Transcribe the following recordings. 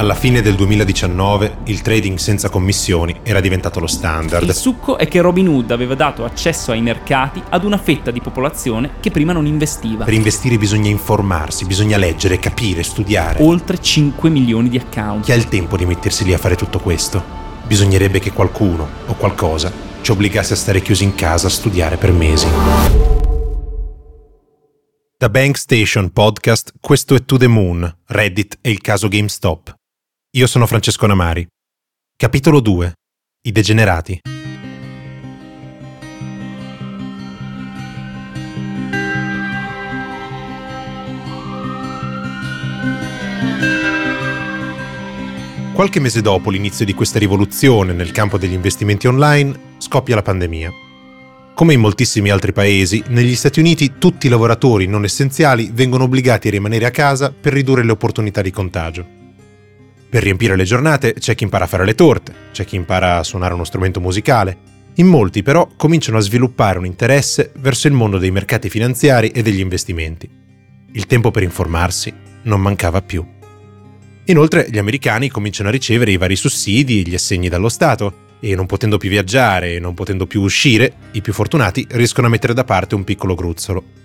Alla fine del 2019 il trading senza commissioni era diventato lo standard. Il succo è che Robinhood aveva dato accesso ai mercati ad una fetta di popolazione che prima non investiva. Per investire bisogna informarsi, bisogna leggere, capire, studiare. Oltre 5 milioni di account. Chi ha il tempo di mettersi lì a fare tutto questo? Bisognerebbe che qualcuno o qualcosa ci obbligasse a stare chiusi in casa a studiare per mesi. Da Bank Station Podcast, questo è To The Moon, Reddit e il caso GameStop. Io sono Francesco Namari. Capitolo 2. I degenerati. Qualche mese dopo l'inizio di questa rivoluzione nel campo degli investimenti online, scoppia la pandemia. Come in moltissimi altri paesi, negli Stati Uniti tutti i lavoratori non essenziali vengono obbligati a rimanere a casa per ridurre le opportunità di contagio. Per riempire le giornate c'è chi impara a fare le torte, c'è chi impara a suonare uno strumento musicale. In molti però cominciano a sviluppare un interesse verso il mondo dei mercati finanziari e degli investimenti. Il tempo per informarsi non mancava più. Inoltre gli americani cominciano a ricevere i vari sussidi e gli assegni dallo Stato e non potendo più viaggiare e non potendo più uscire, i più fortunati riescono a mettere da parte un piccolo gruzzolo.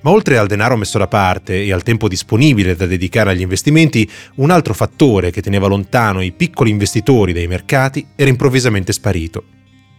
Ma oltre al denaro messo da parte e al tempo disponibile da dedicare agli investimenti, un altro fattore che teneva lontano i piccoli investitori dai mercati era improvvisamente sparito,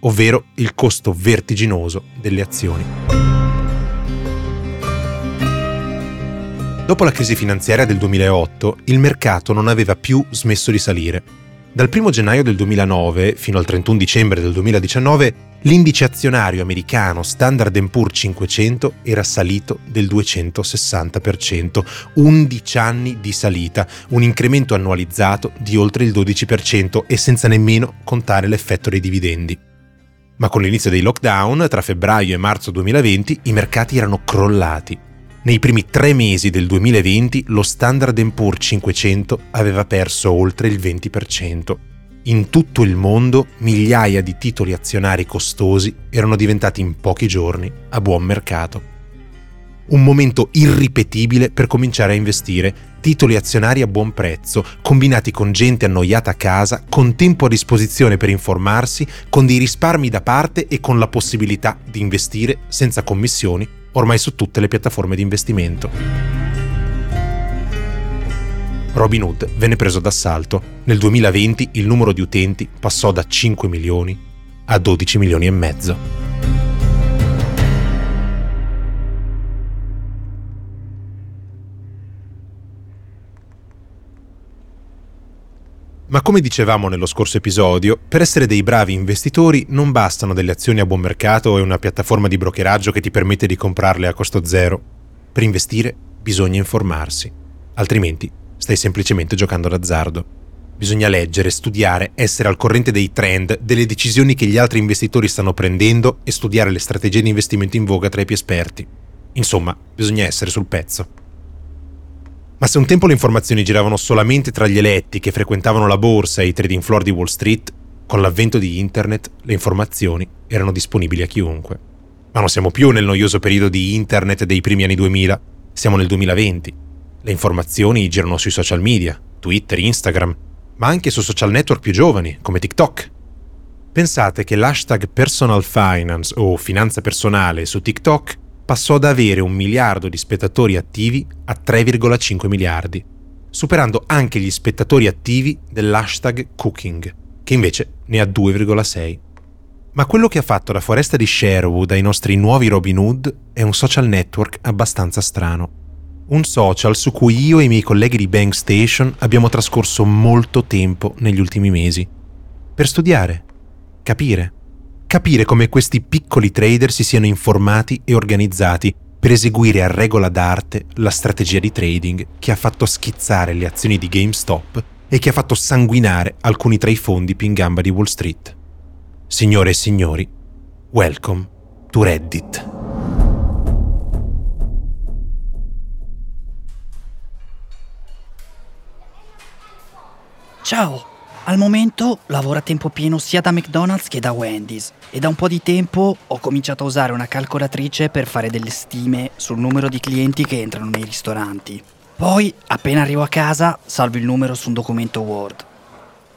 ovvero il costo vertiginoso delle azioni. Dopo la crisi finanziaria del 2008, il mercato non aveva più smesso di salire dal 1 gennaio del 2009 fino al 31 dicembre del 2019 l'indice azionario americano Standard Poor's 500 era salito del 260%, 11 anni di salita, un incremento annualizzato di oltre il 12% e senza nemmeno contare l'effetto dei dividendi. Ma con l'inizio dei lockdown, tra febbraio e marzo 2020, i mercati erano crollati nei primi tre mesi del 2020 lo Standard Poor's 500 aveva perso oltre il 20%. In tutto il mondo migliaia di titoli azionari costosi erano diventati in pochi giorni a buon mercato. Un momento irripetibile per cominciare a investire, titoli azionari a buon prezzo, combinati con gente annoiata a casa, con tempo a disposizione per informarsi, con dei risparmi da parte e con la possibilità di investire senza commissioni ormai su tutte le piattaforme di investimento. Robinhood venne preso d'assalto. Nel 2020 il numero di utenti passò da 5 milioni a 12 milioni e mezzo. Ma come dicevamo nello scorso episodio, per essere dei bravi investitori non bastano delle azioni a buon mercato e una piattaforma di brokeraggio che ti permette di comprarle a costo zero. Per investire bisogna informarsi, altrimenti stai semplicemente giocando d'azzardo. Bisogna leggere, studiare, essere al corrente dei trend, delle decisioni che gli altri investitori stanno prendendo e studiare le strategie di investimento in voga tra i più esperti. Insomma, bisogna essere sul pezzo. Ma se un tempo le informazioni giravano solamente tra gli eletti che frequentavano la borsa e i trading floor di Wall Street, con l'avvento di Internet le informazioni erano disponibili a chiunque. Ma non siamo più nel noioso periodo di Internet dei primi anni 2000, siamo nel 2020. Le informazioni girano sui social media, Twitter, Instagram, ma anche su social network più giovani, come TikTok. Pensate che l'hashtag personal finance o finanza personale su TikTok passò ad avere un miliardo di spettatori attivi a 3,5 miliardi, superando anche gli spettatori attivi dell'hashtag cooking, che invece ne ha 2,6. Ma quello che ha fatto la foresta di Sherwood ai nostri nuovi Robin Hood è un social network abbastanza strano. Un social su cui io e i miei colleghi di Bank Station abbiamo trascorso molto tempo negli ultimi mesi. Per studiare, capire, capire come questi piccoli trader si siano informati e organizzati per eseguire a regola d'arte la strategia di trading che ha fatto schizzare le azioni di GameStop e che ha fatto sanguinare alcuni tra i fondi più in gamba di Wall Street. Signore e signori, welcome to Reddit. Ciao, al momento lavoro a tempo pieno sia da McDonald's che da Wendy's e da un po' di tempo ho cominciato a usare una calcolatrice per fare delle stime sul numero di clienti che entrano nei ristoranti. Poi, appena arrivo a casa, salvo il numero su un documento Word.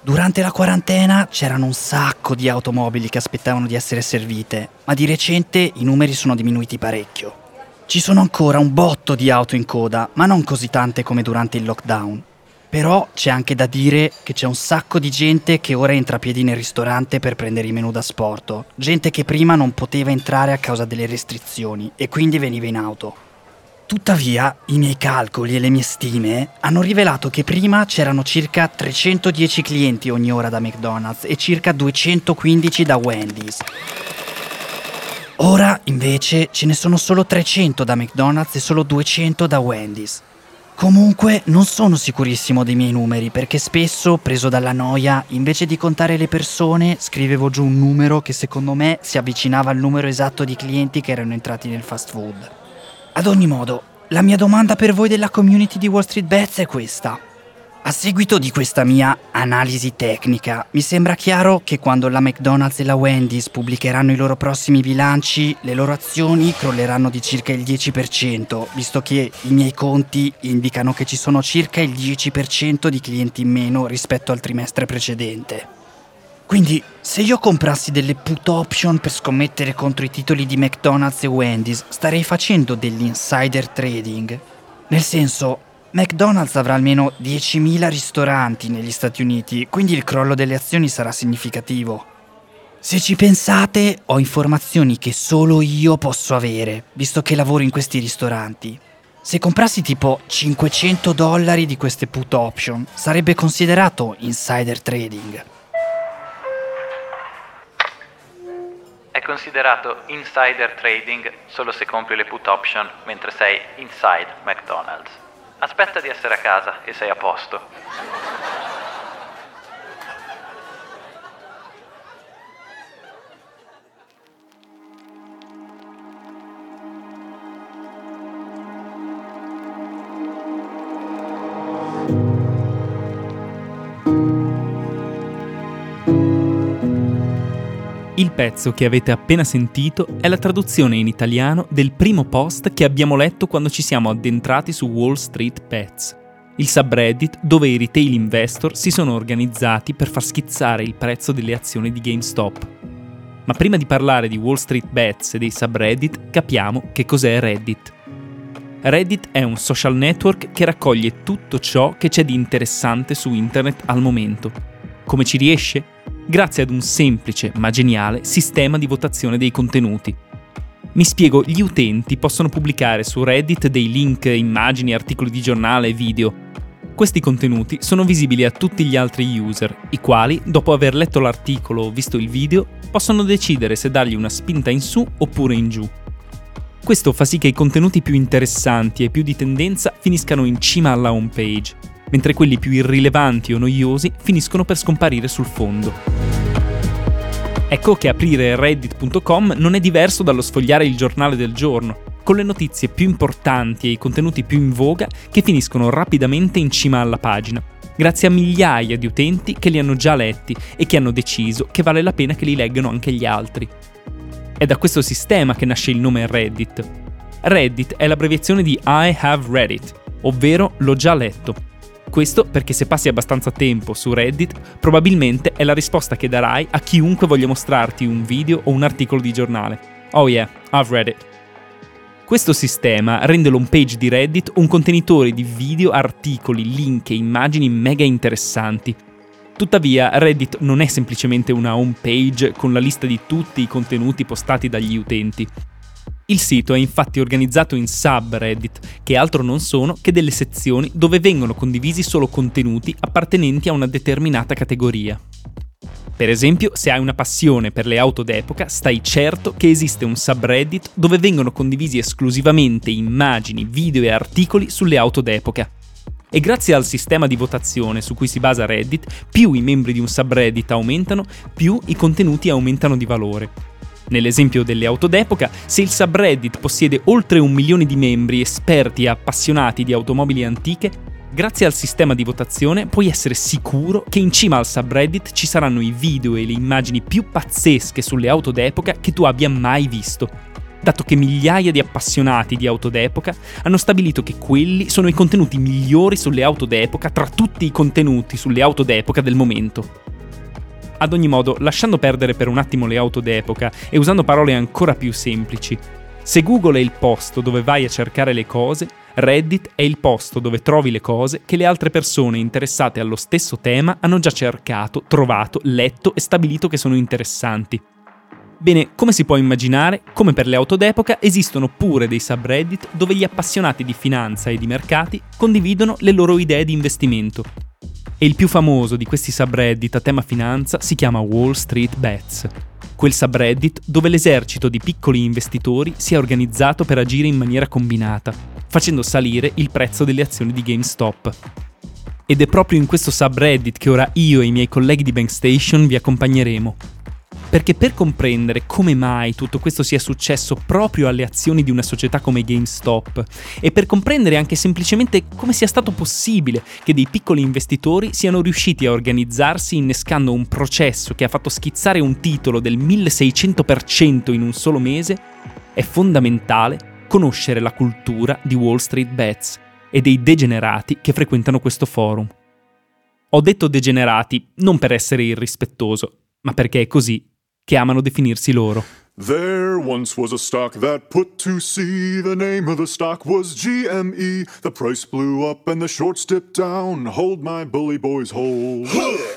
Durante la quarantena c'erano un sacco di automobili che aspettavano di essere servite, ma di recente i numeri sono diminuiti parecchio. Ci sono ancora un botto di auto in coda, ma non così tante come durante il lockdown. Però c'è anche da dire che c'è un sacco di gente che ora entra a piedi nel ristorante per prendere i menù da sporto. Gente che prima non poteva entrare a causa delle restrizioni e quindi veniva in auto. Tuttavia, i miei calcoli e le mie stime hanno rivelato che prima c'erano circa 310 clienti ogni ora da McDonald's e circa 215 da Wendy's. Ora, invece, ce ne sono solo 300 da McDonald's e solo 200 da Wendy's. Comunque non sono sicurissimo dei miei numeri perché spesso, preso dalla noia, invece di contare le persone, scrivevo giù un numero che secondo me si avvicinava al numero esatto di clienti che erano entrati nel fast food. Ad ogni modo, la mia domanda per voi della community di Wall Street Bets è questa. A seguito di questa mia analisi tecnica, mi sembra chiaro che quando la McDonald's e la Wendy's pubblicheranno i loro prossimi bilanci, le loro azioni crolleranno di circa il 10%, visto che i miei conti indicano che ci sono circa il 10% di clienti in meno rispetto al trimestre precedente. Quindi, se io comprassi delle put option per scommettere contro i titoli di McDonald's e Wendy's, starei facendo dell'insider trading. Nel senso, McDonald's avrà almeno 10.000 ristoranti negli Stati Uniti, quindi il crollo delle azioni sarà significativo. Se ci pensate, ho informazioni che solo io posso avere, visto che lavoro in questi ristoranti. Se comprassi tipo 500 dollari di queste put option, sarebbe considerato insider trading. È considerato insider trading solo se compri le put option mentre sei inside McDonald's. Aspetta di essere a casa e sei a posto. Il pezzo che avete appena sentito è la traduzione in italiano del primo post che abbiamo letto quando ci siamo addentrati su Wall Street Pets, il subreddit dove i retail investor si sono organizzati per far schizzare il prezzo delle azioni di GameStop. Ma prima di parlare di Wall Street Bets e dei subreddit, capiamo che cos'è Reddit. Reddit è un social network che raccoglie tutto ciò che c'è di interessante su internet al momento. Come ci riesce? Grazie ad un semplice ma geniale sistema di votazione dei contenuti. Mi spiego, gli utenti possono pubblicare su Reddit dei link, immagini, articoli di giornale e video. Questi contenuti sono visibili a tutti gli altri user, i quali, dopo aver letto l'articolo o visto il video, possono decidere se dargli una spinta in su oppure in giù. Questo fa sì che i contenuti più interessanti e più di tendenza finiscano in cima alla home page, mentre quelli più irrilevanti o noiosi finiscono per scomparire sul fondo. Ecco che aprire reddit.com non è diverso dallo sfogliare il giornale del giorno, con le notizie più importanti e i contenuti più in voga che finiscono rapidamente in cima alla pagina, grazie a migliaia di utenti che li hanno già letti e che hanno deciso che vale la pena che li leggano anche gli altri. È da questo sistema che nasce il nome Reddit. Reddit è l'abbreviazione di I have read it, ovvero l'ho già letto, questo perché se passi abbastanza tempo su Reddit, probabilmente è la risposta che darai a chiunque voglia mostrarti un video o un articolo di giornale. Oh yeah, I've read it. Questo sistema rende l'home page di Reddit un contenitore di video, articoli, link e immagini mega interessanti. Tuttavia, Reddit non è semplicemente una home page con la lista di tutti i contenuti postati dagli utenti. Il sito è infatti organizzato in subreddit, che altro non sono che delle sezioni dove vengono condivisi solo contenuti appartenenti a una determinata categoria. Per esempio, se hai una passione per le auto d'epoca, stai certo che esiste un subreddit dove vengono condivisi esclusivamente immagini, video e articoli sulle auto d'epoca. E grazie al sistema di votazione su cui si basa Reddit, più i membri di un subreddit aumentano, più i contenuti aumentano di valore. Nell'esempio delle auto d'epoca, se il subreddit possiede oltre un milione di membri esperti e appassionati di automobili antiche, grazie al sistema di votazione puoi essere sicuro che in cima al subreddit ci saranno i video e le immagini più pazzesche sulle auto d'epoca che tu abbia mai visto. dato che migliaia di appassionati di auto d'epoca hanno stabilito che quelli sono i contenuti migliori sulle auto d'epoca tra tutti i contenuti sulle auto d'epoca del momento. Ad ogni modo, lasciando perdere per un attimo le auto d'epoca e usando parole ancora più semplici, se Google è il posto dove vai a cercare le cose, Reddit è il posto dove trovi le cose che le altre persone interessate allo stesso tema hanno già cercato, trovato, letto e stabilito che sono interessanti. Bene, come si può immaginare, come per le auto d'epoca, esistono pure dei subreddit dove gli appassionati di finanza e di mercati condividono le loro idee di investimento. E il più famoso di questi subreddit a tema finanza si chiama Wall Street Bets, quel subreddit dove l'esercito di piccoli investitori si è organizzato per agire in maniera combinata, facendo salire il prezzo delle azioni di GameStop. Ed è proprio in questo subreddit che ora io e i miei colleghi di Bankstation vi accompagneremo, perché per comprendere come mai tutto questo sia successo proprio alle azioni di una società come GameStop e per comprendere anche semplicemente come sia stato possibile che dei piccoli investitori siano riusciti a organizzarsi innescando un processo che ha fatto schizzare un titolo del 1600% in un solo mese, è fondamentale conoscere la cultura di Wall Street Bets e dei degenerati che frequentano questo forum. Ho detto degenerati non per essere irrispettoso, ma perché è così che amano definirsi loro. There once was a stock that put to sea. The name of the stock was GME. The price blew up and the shorts dipped down. Hold my bully boys, hold.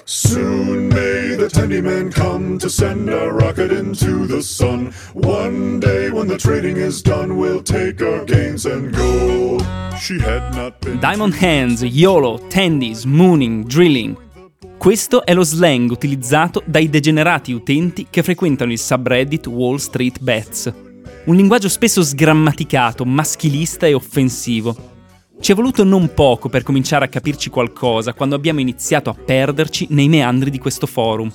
Soon may the tendy man come to send a rocket into the sun. One day when the trading is done, we'll take our gains and go. She had not been. Diamond Hands, YOLO, Tendies, Mooning, Drilling. Questo è lo slang utilizzato dai degenerati utenti che frequentano il subreddit Wall Street Bets. Un linguaggio spesso sgrammaticato, maschilista e offensivo. Ci è voluto non poco per cominciare a capirci qualcosa quando abbiamo iniziato a perderci nei meandri di questo forum.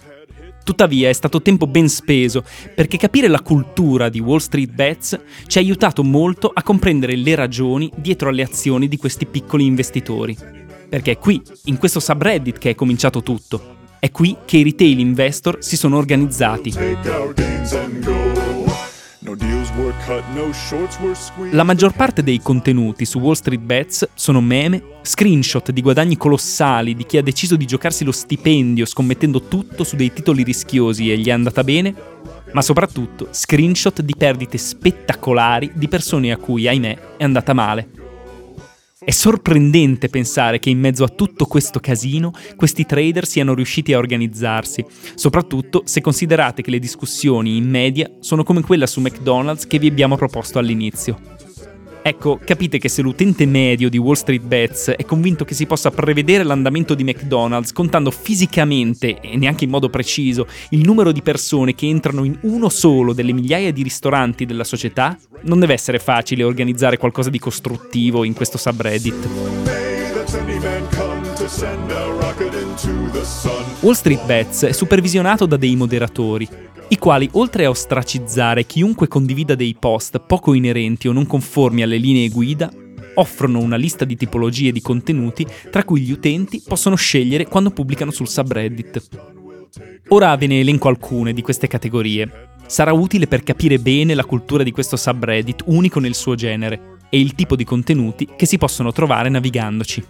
Tuttavia è stato tempo ben speso perché capire la cultura di Wall Street Bets ci ha aiutato molto a comprendere le ragioni dietro alle azioni di questi piccoli investitori perché è qui, in questo subreddit, che è cominciato tutto. È qui che i retail investor si sono organizzati. La maggior parte dei contenuti su Wall Street Bets sono meme, screenshot di guadagni colossali di chi ha deciso di giocarsi lo stipendio scommettendo tutto su dei titoli rischiosi e gli è andata bene, ma soprattutto screenshot di perdite spettacolari di persone a cui, ahimè, è andata male. È sorprendente pensare che in mezzo a tutto questo casino questi trader siano riusciti a organizzarsi, soprattutto se considerate che le discussioni in media sono come quella su McDonald's che vi abbiamo proposto all'inizio. Ecco, capite che se l'utente medio di Wall Street Bets è convinto che si possa prevedere l'andamento di McDonald's contando fisicamente e neanche in modo preciso il numero di persone che entrano in uno solo delle migliaia di ristoranti della società, non deve essere facile organizzare qualcosa di costruttivo in questo subreddit. Wall Street Bets è supervisionato da dei moderatori, i quali, oltre a ostracizzare chiunque condivida dei post poco inerenti o non conformi alle linee guida, offrono una lista di tipologie di contenuti tra cui gli utenti possono scegliere quando pubblicano sul subreddit. Ora ve ne elenco alcune di queste categorie. Sarà utile per capire bene la cultura di questo subreddit unico nel suo genere e il tipo di contenuti che si possono trovare navigandoci.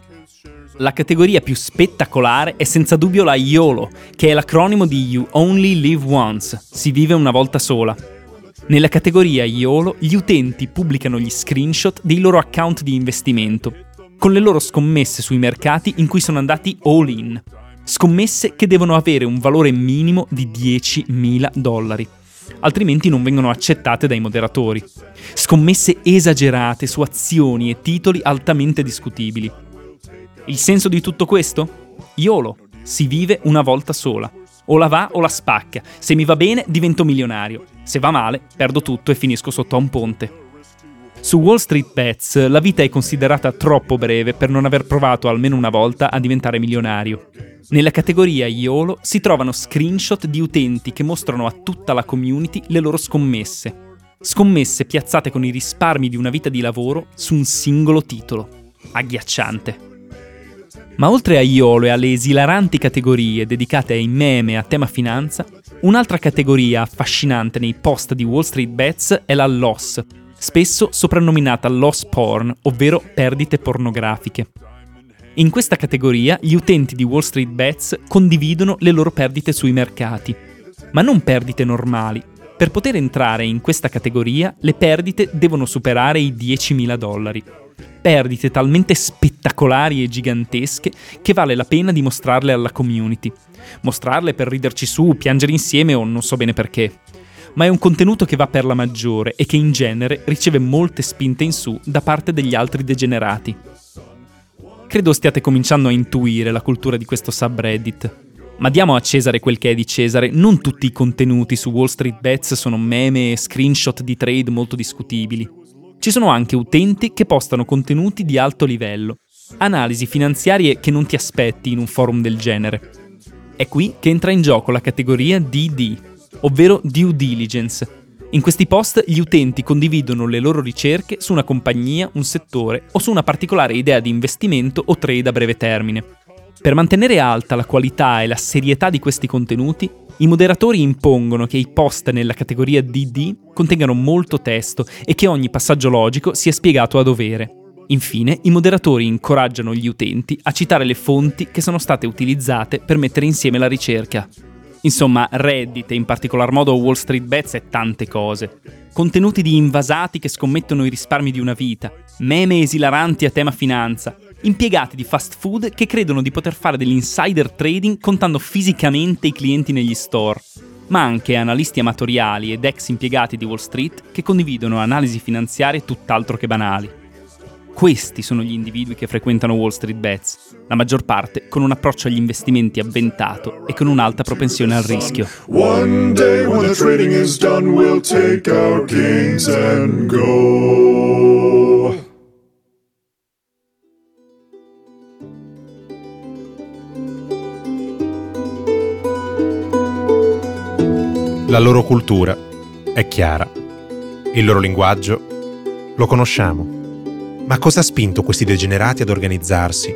La categoria più spettacolare è senza dubbio la YOLO, che è l'acronimo di You Only Live Once, si vive una volta sola. Nella categoria YOLO gli utenti pubblicano gli screenshot dei loro account di investimento, con le loro scommesse sui mercati in cui sono andati all in. Scommesse che devono avere un valore minimo di 10.000 dollari, altrimenti non vengono accettate dai moderatori. Scommesse esagerate su azioni e titoli altamente discutibili. Il senso di tutto questo? YOLO, si vive una volta sola. O la va o la spacca. Se mi va bene divento milionario. Se va male perdo tutto e finisco sotto a un ponte. Su Wall Street Bets la vita è considerata troppo breve per non aver provato almeno una volta a diventare milionario. Nella categoria YOLO si trovano screenshot di utenti che mostrano a tutta la community le loro scommesse. Scommesse piazzate con i risparmi di una vita di lavoro su un singolo titolo. Agghiacciante. Ma oltre a Iolo e alle esilaranti categorie dedicate ai meme a tema finanza, Un'altra categoria affascinante nei post di Wall Street Bets è la loss, spesso soprannominata loss porn, ovvero perdite pornografiche. In questa categoria gli utenti di Wall Street Bets condividono le loro perdite sui mercati, ma non perdite normali. Per poter entrare in questa categoria le perdite devono superare i 10.000 dollari. Perdite talmente spettacolari e gigantesche che vale la pena di mostrarle alla community mostrarle per riderci su, piangere insieme o non so bene perché. Ma è un contenuto che va per la maggiore e che in genere riceve molte spinte in su da parte degli altri degenerati. Credo stiate cominciando a intuire la cultura di questo subreddit. Ma diamo a Cesare quel che è di Cesare, non tutti i contenuti su Wall Street Bets sono meme e screenshot di trade molto discutibili. Ci sono anche utenti che postano contenuti di alto livello, analisi finanziarie che non ti aspetti in un forum del genere. È qui che entra in gioco la categoria DD, ovvero due diligence. In questi post gli utenti condividono le loro ricerche su una compagnia, un settore o su una particolare idea di investimento o trade a breve termine. Per mantenere alta la qualità e la serietà di questi contenuti, i moderatori impongono che i post nella categoria DD contengano molto testo e che ogni passaggio logico sia spiegato a dovere. Infine, i moderatori incoraggiano gli utenti a citare le fonti che sono state utilizzate per mettere insieme la ricerca. Insomma, Reddit e in particolar modo Wall Street Bets è tante cose. Contenuti di invasati che scommettono i risparmi di una vita, meme esilaranti a tema finanza, impiegati di fast food che credono di poter fare dell'insider trading contando fisicamente i clienti negli store, ma anche analisti amatoriali ed ex impiegati di Wall Street che condividono analisi finanziarie tutt'altro che banali. Questi sono gli individui che frequentano Wall Street Bets, la maggior parte con un approccio agli investimenti avventato e con un'alta propensione al rischio. Done, we'll take our gains and go. La loro cultura è chiara. Il loro linguaggio lo conosciamo. Ma cosa ha spinto questi degenerati ad organizzarsi?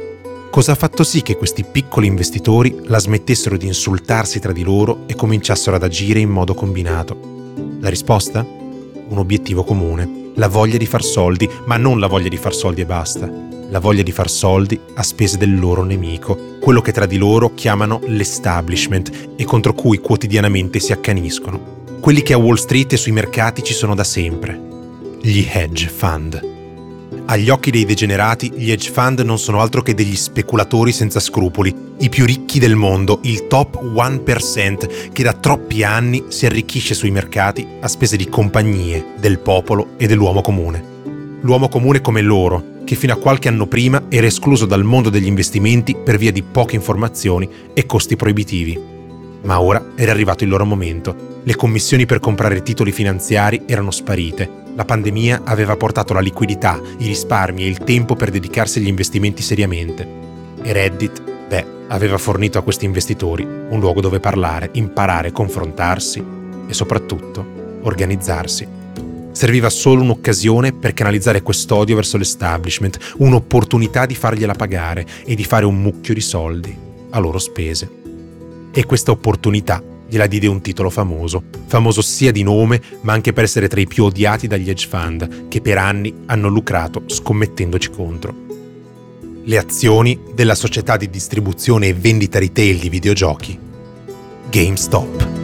Cosa ha fatto sì che questi piccoli investitori la smettessero di insultarsi tra di loro e cominciassero ad agire in modo combinato? La risposta? Un obiettivo comune, la voglia di far soldi, ma non la voglia di far soldi e basta, la voglia di far soldi a spese del loro nemico, quello che tra di loro chiamano l'establishment e contro cui quotidianamente si accaniscono, quelli che a Wall Street e sui mercati ci sono da sempre, gli hedge fund. Agli occhi dei degenerati, gli hedge fund non sono altro che degli speculatori senza scrupoli, i più ricchi del mondo, il top 1% che da troppi anni si arricchisce sui mercati a spese di compagnie, del popolo e dell'uomo comune. L'uomo comune come loro, che fino a qualche anno prima era escluso dal mondo degli investimenti per via di poche informazioni e costi proibitivi. Ma ora era arrivato il loro momento. Le commissioni per comprare titoli finanziari erano sparite la pandemia aveva portato la liquidità, i risparmi e il tempo per dedicarsi agli investimenti seriamente. E Reddit, beh, aveva fornito a questi investitori un luogo dove parlare, imparare, confrontarsi e soprattutto organizzarsi. Serviva solo un'occasione per canalizzare quest'odio verso l'establishment, un'opportunità di fargliela pagare e di fare un mucchio di soldi a loro spese. E questa opportunità gliela diede un titolo famoso, famoso sia di nome ma anche per essere tra i più odiati dagli hedge fund che per anni hanno lucrato scommettendoci contro. Le azioni della società di distribuzione e vendita retail di videogiochi GameStop.